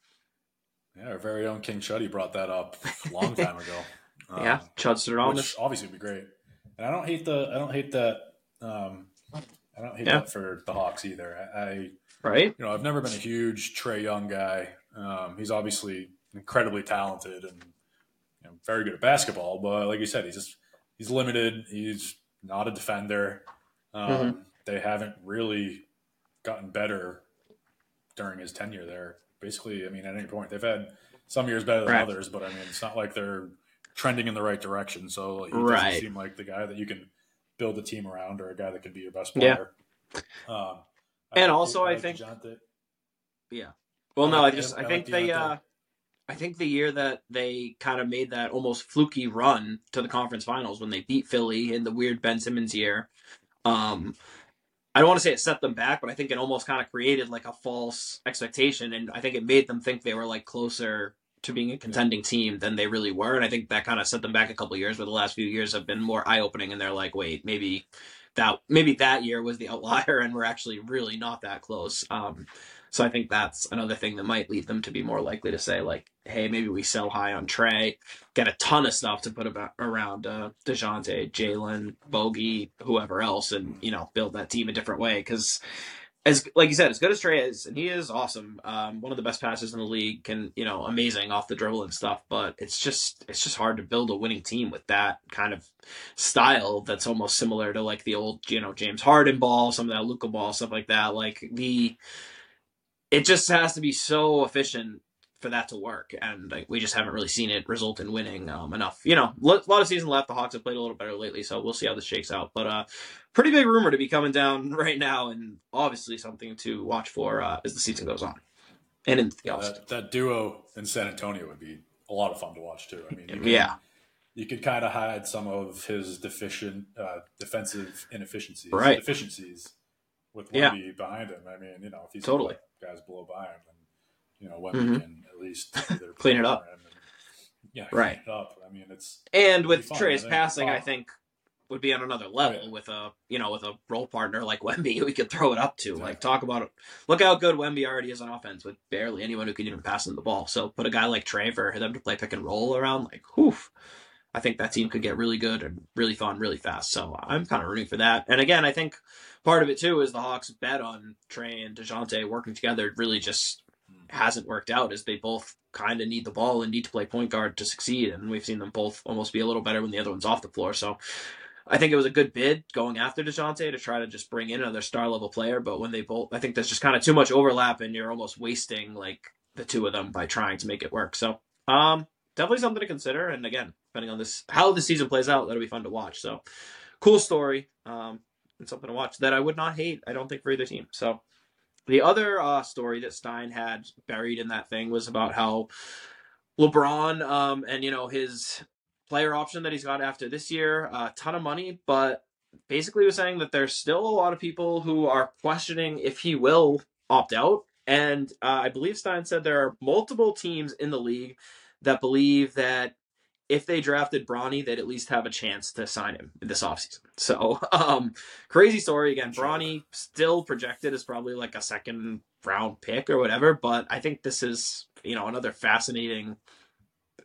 yeah, our very own King Chuddy brought that up a long time ago. Um, yeah, Chud Which obviously would be great, and I don't hate the I don't hate that. Um, I don't hate yeah. that for the Hawks either. I, I right? You know, I've never been a huge Trae Young guy. Um, he's obviously incredibly talented and you know, very good at basketball, but like you said, he's just he's limited. He's not a defender. Um, mm-hmm. They haven't really gotten better during his tenure there. Basically, I mean, at any point, they've had some years better than right. others, but I mean, it's not like they're trending in the right direction. So he right. doesn't seem like the guy that you can build a team around or a guy that could be your best player. Yeah. Um, and also I, I think yeah. Well, no, I just I, think they uh I think the year that they kind of made that almost fluky run to the conference finals when they beat Philly in the weird Ben Simmons year, um, I don't want to say it set them back, but I think it almost kind of created like a false expectation, and I think it made them think they were like closer to being a contending team than they really were, and I think that kind of set them back a couple years. Where the last few years have been more eye opening, and they're like, wait, maybe that maybe that year was the outlier and we're actually really not that close. Um, so I think that's another thing that might lead them to be more likely to say like, hey, maybe we sell high on Trae, get a ton of stuff to put about around uh, Dejounte, Jalen, Bogey, whoever else, and you know build that team a different way because as like you said, as good as Trae is, and he is awesome, um, one of the best passers in the league, can you know amazing off the dribble and stuff. But it's just it's just hard to build a winning team with that kind of style. That's almost similar to like the old you know James Harden ball, some of that Luka ball, stuff like that. Like the it just has to be so efficient for that to work, and like, we just haven't really seen it result in winning um, enough. You know, a lot of season left. The Hawks have played a little better lately, so we'll see how this shakes out. But uh, pretty big rumor to be coming down right now, and obviously something to watch for uh, as the season goes on. And in the yeah, that, that, duo in San Antonio would be a lot of fun to watch too. I mean, you yeah. you could kind of hide some of his deficient uh, defensive inefficiencies, right. deficiencies with Wemby yeah. behind him. I mean, you know, if he's totally guys blow by him, then you know Wemby mm-hmm. can at least clean it up. And, yeah, right. up. I mean, it's and with Trae's passing, I think would be on another level with a you know with a role partner like Wemby we could throw it up to. Like talk about it. Look how good Wemby already is on offense with barely anyone who can even pass him the ball. So put a guy like Trae for them to play pick and roll around, like whew. I think that team could get really good and really fun really fast. So I'm kind of rooting for that. And again, I think part of it too is the Hawks bet on Trae and Dejounte working together really just hasn't worked out as they both kind of need the ball and need to play point guard to succeed. And we've seen them both almost be a little better when the other one's off the floor. So I think it was a good bid going after Dejounte to try to just bring in another star level player. But when they both, I think there's just kind of too much overlap and you're almost wasting like the two of them by trying to make it work. So, um, definitely something to consider. And again, depending on this, how the season plays out, that'll be fun to watch. So cool story. Um, and something to watch that I would not hate. I don't think for either team. So the other uh, story that Stein had buried in that thing was about how LeBron um, and you know his player option that he's got after this year, a uh, ton of money, but basically was saying that there's still a lot of people who are questioning if he will opt out. And uh, I believe Stein said there are multiple teams in the league that believe that if they drafted Bronny, they'd at least have a chance to sign him this offseason. So, um, crazy story again. Bronny still projected as probably like a second round pick or whatever, but I think this is, you know, another fascinating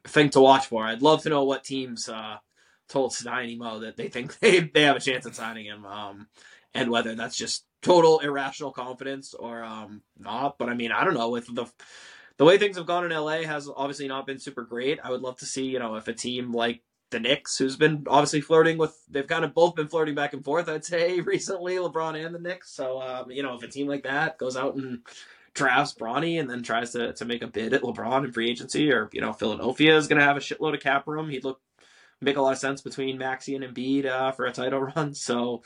thing to watch for. I'd love to know what teams uh, told Steiny Mo that they think they, they have a chance at signing him, um, and whether that's just total irrational confidence or um, not. But I mean, I don't know. With the the way things have gone in LA has obviously not been super great. I would love to see, you know, if a team like the Knicks, who's been obviously flirting with, they've kind of both been flirting back and forth, I'd say, recently, LeBron and the Knicks. So, um, you know, if a team like that goes out and drafts Bronny and then tries to, to make a bid at LeBron in free agency, or, you know, Philadelphia is going to have a shitload of cap room, he'd look, make a lot of sense between Maxey and Embiid uh, for a title run. So,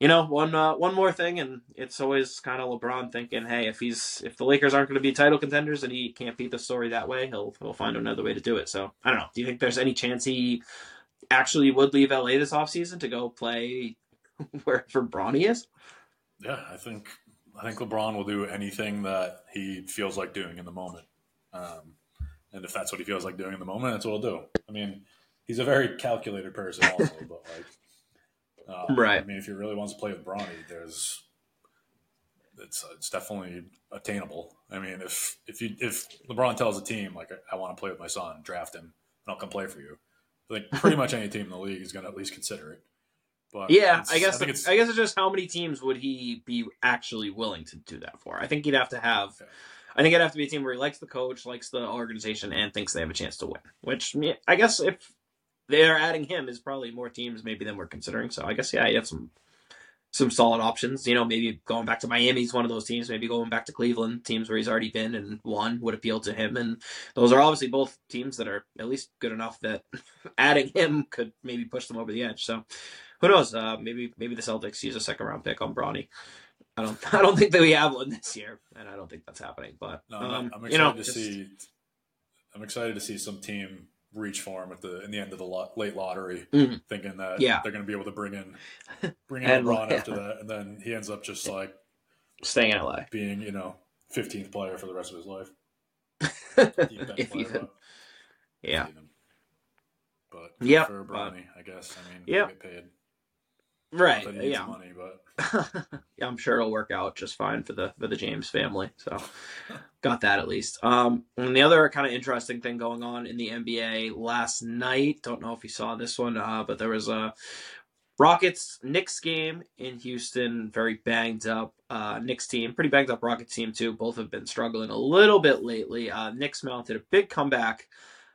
you know, one uh, one more thing, and it's always kind of LeBron thinking, hey, if he's if the Lakers aren't going to be title contenders and he can't beat the story that way, he'll he'll find another way to do it. So I don't know. Do you think there's any chance he actually would leave LA this offseason to go play wherever Bronny is? Yeah, I think I think LeBron will do anything that he feels like doing in the moment. Um, and if that's what he feels like doing in the moment, that's what he'll do. I mean, he's a very calculated person, also, but like uh, right. I mean, if he really wants to play with Bronny, there's it's it's definitely attainable. I mean, if if you if LeBron tells a team like I want to play with my son, draft him, and I'll come play for you. I think pretty much any team in the league is going to at least consider it. But yeah, I guess I, I, guess it's just how many teams would he be actually willing to do that for? I think he'd have to have. Okay. I think it'd have to be a team where he likes the coach, likes the organization, and thinks they have a chance to win. Which I guess if they're adding him is probably more teams maybe than we're considering. So I guess yeah, you have some some solid options. You know, maybe going back to Miami's one of those teams. Maybe going back to Cleveland, teams where he's already been and won would appeal to him. And those are obviously both teams that are at least good enough that adding him could maybe push them over the edge. So who knows? Uh, maybe maybe the Celtics use a second round pick on Bronny. I don't I don't think that we have one this year, and I don't think that's happening. But no, um, I'm excited you know, to just, see. I'm excited to see some team reach for him at the in the end of the lo- late lottery, mm-hmm. thinking that yeah. they're going to be able to bring in bring in and, LeBron yeah. after that, and then he ends up just like staying in LA, being you know 15th player for the rest of his life. if even, yeah. But yeah, for Bronny, I guess. I mean, yeah, get paid. Right. Yeah. Money, but yeah, I'm sure it'll work out just fine for the for the James family. So got that at least. Um, and the other kind of interesting thing going on in the NBA last night. Don't know if you saw this one, uh, but there was a Rockets Knicks game in Houston. Very banged up uh, Knicks team, pretty banged up Rockets team too. Both have been struggling a little bit lately. Uh, Knicks mounted a big comeback.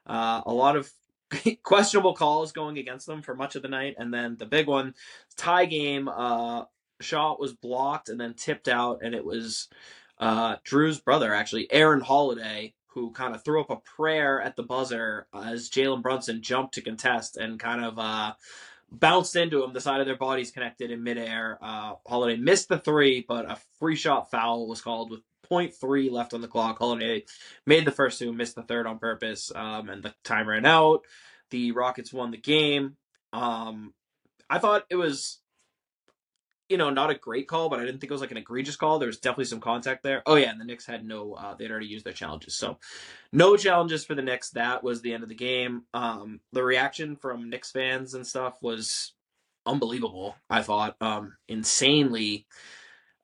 Uh, a lot of questionable calls going against them for much of the night, and then the big one, tie game. Uh, shot was blocked and then tipped out, and it was uh, Jrue's brother, actually Aaron Holiday, who kind of threw up a prayer at the buzzer as Jalen Brunson jumped to contest and kind of uh, bounced into him. The side of their bodies connected in midair. Uh, Holiday missed the three, but a free shot foul was called with 0.3 left on the clock. Holiday made the first two, missed the third on purpose, um, and the time ran out. The Rockets won the game. Um, I thought it was, you know, not a great call, but I didn't think it was like an egregious call. There was definitely some contact there. Oh yeah, and the Knicks had no, uh, they'd already used their challenges, so no challenges for the Knicks. That was the end of the game. Um, the reaction from Knicks fans and stuff was unbelievable. I thought, um, insanely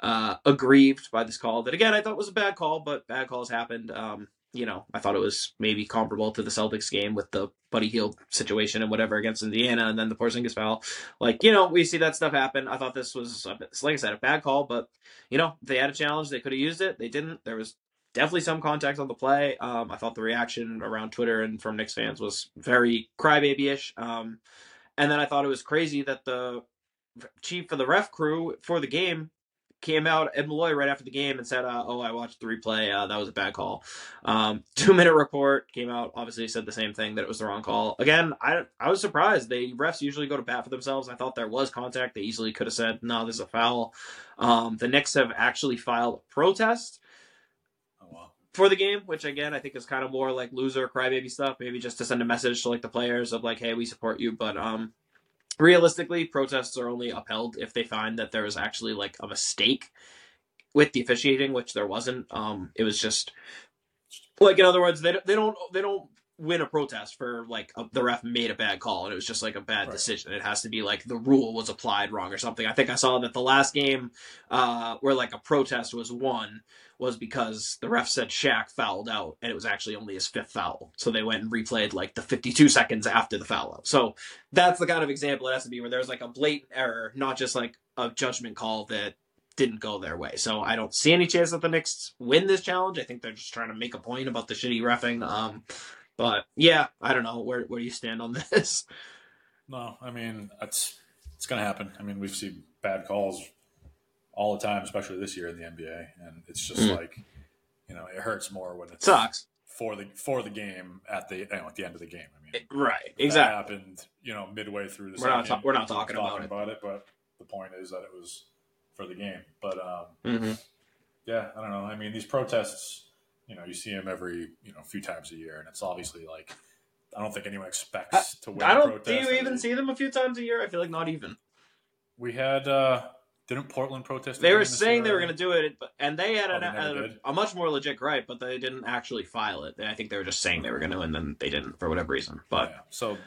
uh, aggrieved by this call that again I thought was a bad call, but bad calls happened. Um, you know, I thought it was maybe comparable to the Celtics game with the Buddy Hield situation and whatever against Indiana, and then the Porzingis foul. Like, you know, we see that stuff happen. I thought this was, like I said, a bad call, but you know, they had a challenge. They could have used it. They didn't. There was definitely some contact on the play. Um, I thought the reaction around Twitter and from Knicks fans was very crybaby-ish. Um, and then I thought it was crazy that the chief of the ref crew for the game came out Ed Malloy right after the game and said, uh, "Oh, I watched the replay. Uh, that was a bad call." Um, two minute report came out. Obviously, said the same thing that it was the wrong call. Again, I I was surprised. The refs usually go to bat for themselves. I thought there was contact. They easily could have said, "No, this is a foul." Um, the Knicks have actually filed a protest. Oh, for the game, which again I think is kind of more like loser crybaby stuff, maybe just to send a message to like the players of like, hey, we support you, but um, realistically, protests are only upheld if they find that there was actually like a mistake with the officiating, which there wasn't. Um, it was just like in other words, they they don't they don't win a protest for like a, the ref made a bad call and it was just like a bad Right. decision. It has to be like the rule was applied wrong or something. I think I saw that the last game uh, where like a protest was won was because the ref said Shaq fouled out and it was actually only his fifth foul. So they went and replayed like the 52 seconds after the foul out. So that's the kind of example it has to be where there's like a blatant error, not just like a judgment call that didn't go their way. So I don't see any chance that the Knicks win this challenge. I think they're just trying to make a point about the shitty refing. Um, but yeah, I don't know where where do you stand on this. No, I mean it's it's gonna happen. I mean we've seen bad calls all the time, especially this year in the NBA, and it's just Mm. like you know it hurts more when it Sucks. for the for the game at the you know, at the end of the game. I mean, Right. if that Exactly. happened, you know, midway through the We're not ta- we're not everyone's talking about it. But the point is that it was for the game. But um, hmm yeah, I don't know. I mean, these protests, you know, you see them every you know few times a year, and it's obviously like I don't think anyone expects to win. I a don't. Do you even see them a few times a year? I feel like not even. We had uh didn't Portland protest? They were saying they were going to do it, but and they had Oh, an, they a, a much more legit gripe, but they didn't actually file it. I think they were just saying they were going to, and then they didn't for whatever reason. But Yeah. So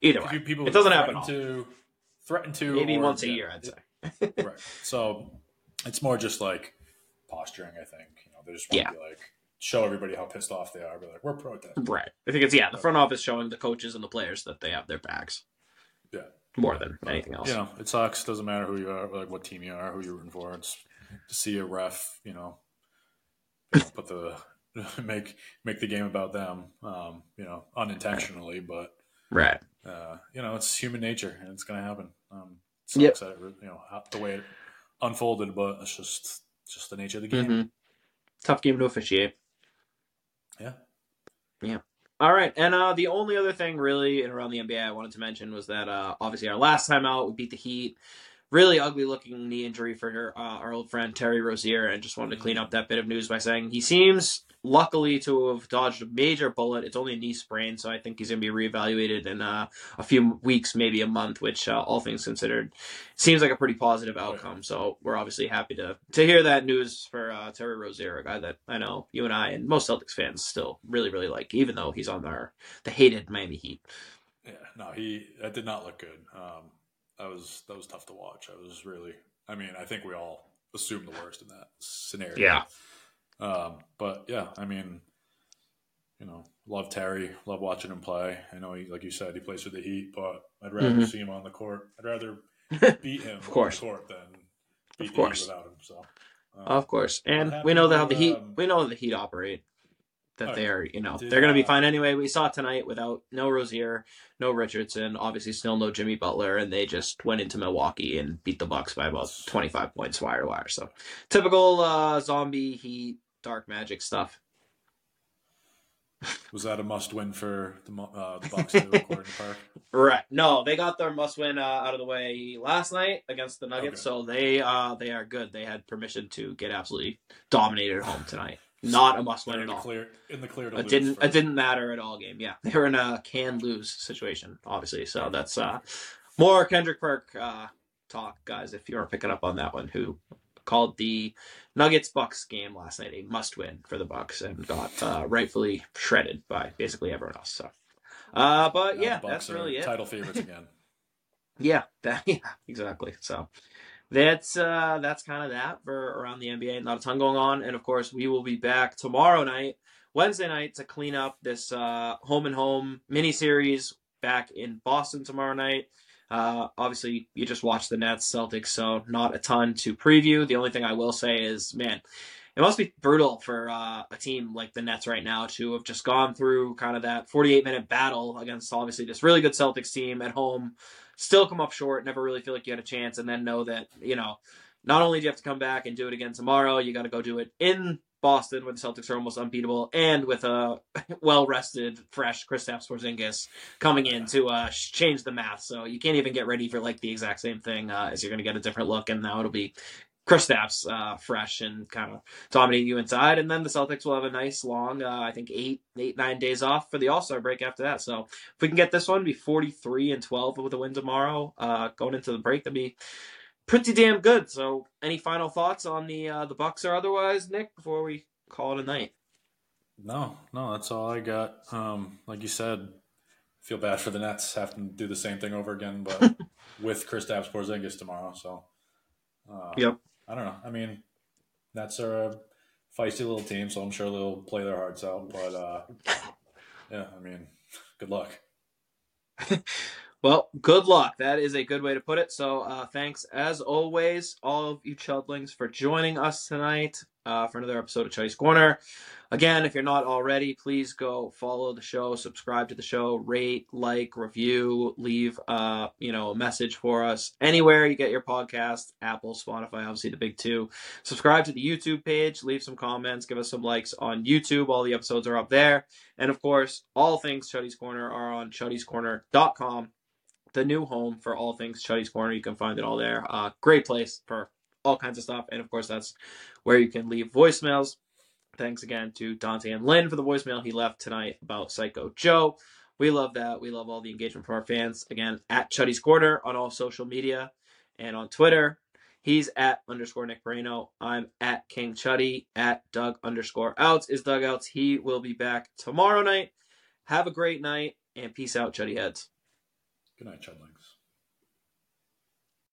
either way, people it doesn't happen to threaten to maybe or- once a yeah, year, I'd say. right. So it's more just like posturing. I think you know they just Yeah. be like show everybody how pissed off they are. Be like, we're protesting. Right. I think it's yeah, the front office showing the coaches and the players that they have their backs Yeah. more than anything else. You know, it sucks. Doesn't matter who you are, like what team you are, who you're rooting for. It's to see a ref, you know, you know, put the make make the game about them. Um, you know, unintentionally, but Right. uh, you know, it's human nature, and it's going to happen. Um, it Yep. that it, you know how, the way it unfolded, but it's just just the nature of the game. Mhm. Tough game to officiate. Yeah. Yeah. All right, and uh, the only other thing really around the NBA I wanted to mention was that uh, obviously our last time out we beat the Heat. Really ugly looking knee injury for uh, our old friend Terry Rozier, and just wanted to clean up that bit of news by saying he seems luckily to have dodged a major bullet. It's only a knee sprain, so I think he's going to be reevaluated in uh, a few weeks, maybe a month, which uh, all things considered seems like a pretty positive outcome. So we're obviously happy to to hear that news for uh, Terry Rozier, a guy that I know you and I and most Celtics fans still really really like, even though he's on our the hated Miami Heat. Yeah, no, he that did not look good. Um, that was that was tough to watch. I was really, I mean, I think we all assumed the worst in that scenario. Yeah. Um, but yeah, I mean, you know, love Terry, love watching him play. I know he, like you said, he plays for the Heat, but I'd rather Mhm. see him on the court. I'd rather beat him Of course. on the court than beat Of Heat course. without him. So, um, Of course, and we know that how the Heat um, we know how the Heat operate. That they are, you know, did, they're going to be uh, fine anyway. We saw tonight without no Rozier, no Richardson, obviously still no Jimmy Butler, and they just went into Milwaukee and beat the Bucks by about twenty five points wire to wire. So typical uh, zombie Heat dark magic stuff. was that a must-win for the uh, the Bucks to Park? Right. No, they got their must win uh, out of the way last night against the Nuggets, Okay. so they uh they are good. They had permission to get absolutely dominated at home tonight. Not a must win at the all. clear in the clear It didn't it didn't matter at all game. Yeah. They were in a can lose situation, obviously. So that's uh more Kendrick Perk uh talk, guys, if you are picking up on that one, who called the Nuggets Bucks game last night a must win for the Bucks and got uh, rightfully shredded by basically everyone else. So uh but yeah, that's are really it. Title favorites again. Yeah, that, yeah, exactly. So that's uh that's kind of that for around the NBA. Not a ton going on, and of course we will be back tomorrow night, Wednesday night, to clean up this uh home and home mini series back in Boston tomorrow night. Uh, obviously, you just watched the Nets Celtics, so not a ton to preview. The only thing I will say is, man, it must be brutal for uh, a team like the Nets right now to have just gone through kind of that 48 minute battle against obviously this really good Celtics team at home, still come up short, never really feel like you had a chance, and then know that, you know, not only do you have to come back and do it again tomorrow, you got to go do it in Boston where the Celtics are almost unbeatable and with a well rested, fresh Kristaps Porzingis coming in to uh, change the math. So you can't even get ready for like the exact same thing uh, as you're going to get a different look, and now it'll be Kristaps uh, fresh and kind of dominating you inside, and then the Celtics will have a nice long, uh, I think eight, eight, nine days off for the All Star break after that. So if we can get this one, be forty three and twelve with a win tomorrow, uh, going into the break, that'd be pretty damn good. So any final thoughts on the uh, the Bucks or otherwise, Nick, before we call it a night? No, no, that's all I got. Um, like you said, feel bad for the Nets having to do the same thing over again, but with Kristaps Porzingis tomorrow. So, uh, Yep. I don't know. I mean, Nets are a feisty little team, so I'm sure they'll play their hearts out. But uh, yeah, I mean, good luck. Well, good luck. That is a good way to put it. So, uh, thanks as always, all of you Chudlings, for joining us tonight uh, for another episode of Chuddy's Corner. Again, if you're not already, please go follow the show, subscribe to the show, rate, like, review, leave uh, you know, a message for us anywhere you get your podcast, Apple, Spotify, obviously the big two. Subscribe to the YouTube page, leave some comments, give us some likes on YouTube. All the episodes are up there. And of course, all things Chuddy's Corner are on chuddyscorner.com the new home for all things Chuddy's Corner. You can find it all there. Uh, great place for all kinds of stuff. And of course, that's where you can leave voicemails. Thanks again to Dante and Lynn for the voicemail he left tonight about Psycho Joe. We love that. We love all the engagement from our fans. Again, at Chuddy's Corner on all social media and on Twitter. He's at underscore Nick Piraino. I'm at King Chuddy. At Doug underscore outs is Doug outs. He will be back tomorrow night. Have a great night and peace out, Chuddy heads. Good night, Chudlings.